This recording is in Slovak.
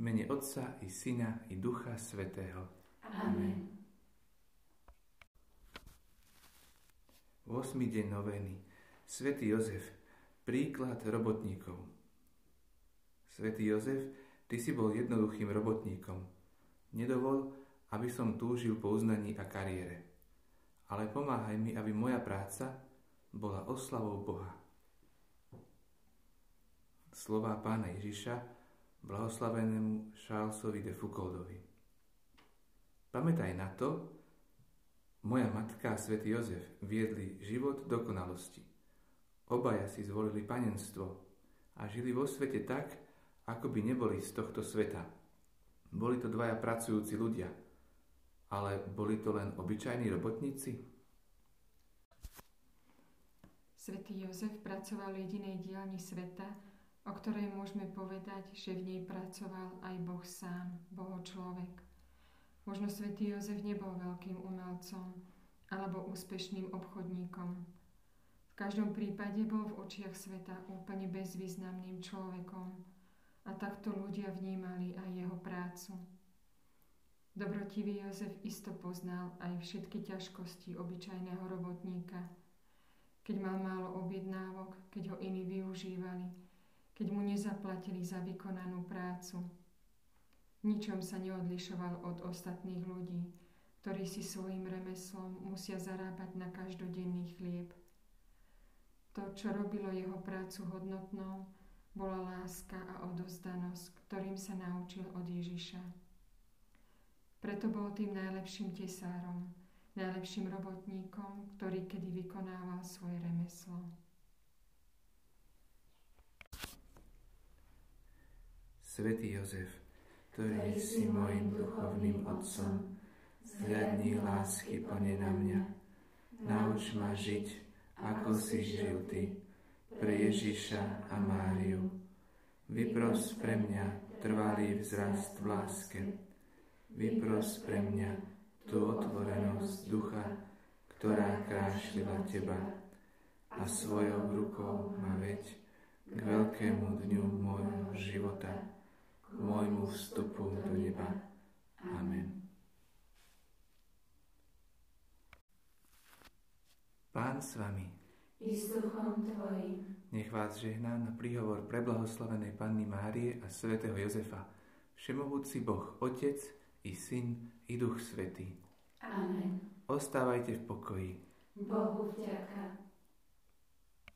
mene Otca i Syna i Ducha Svetého. Amen. 8. deň noveny. Svetý Jozef, príklad robotníkov. Svetý Jozef, ty si bol jednoduchým robotníkom. Nedovol, aby som túžil po uznaní a kariére. Ale pomáhaj mi, aby moja práca bola oslavou Boha. Slová pána Ježiša, blahoslavenému Charlesovi de Foucauldovi. Pamätaj na to, moja matka a svätý Jozef viedli život dokonalosti. Obaja si zvolili panenstvo a žili vo svete tak, ako by neboli z tohto sveta. Boli to dvaja pracujúci ľudia, ale boli to len obyčajní robotníci? Svetý Jozef pracoval v jedinej dielni sveta, o ktorej môžeme povedať, že v nej pracoval aj Boh sám, Boho človek. Možno svätý Jozef nebol veľkým umelcom alebo úspešným obchodníkom, každom prípade bol v očiach sveta úplne bezvýznamným človekom a takto ľudia vnímali aj jeho prácu. Dobrotivý Jozef isto poznal aj všetky ťažkosti obyčajného robotníka. Keď mal málo objednávok, keď ho iní využívali, keď mu nezaplatili za vykonanú prácu. Ničom sa neodlišoval od ostatných ľudí, ktorí si svojim remeslom musia zarábať na každodenný chlieb. To, čo robilo jeho prácu hodnotnou, bola láska a odozdanosť, ktorým sa naučil od Ježiša. Preto bol tým najlepším tesárom, najlepším robotníkom, ktorý kedy vykonával svoje remeslo. Svetý Jozef, ktorý si môjim duchovným otcom, zhľadni lásky plne na mňa, nauč ma žiť ako si žil Ty, pre Ježiša a Máriu. Vypros pre mňa trvalý vzrast v láske. Vypros pre mňa tú otvorenosť ducha, ktorá krášlila Teba a svojou rukou ma veď k veľkému dňu môjho života, môjmu vstupu do neba. Amen. Pán s vami. I s duchom tvojim. Nech vás žehná na príhovor preblahoslavenej Panny Márie a svätého Jozefa, Všemohúci Boh, Otec i Syn i Duch Svetý. Amen. Ostávajte v pokoji. Bohu vďaka.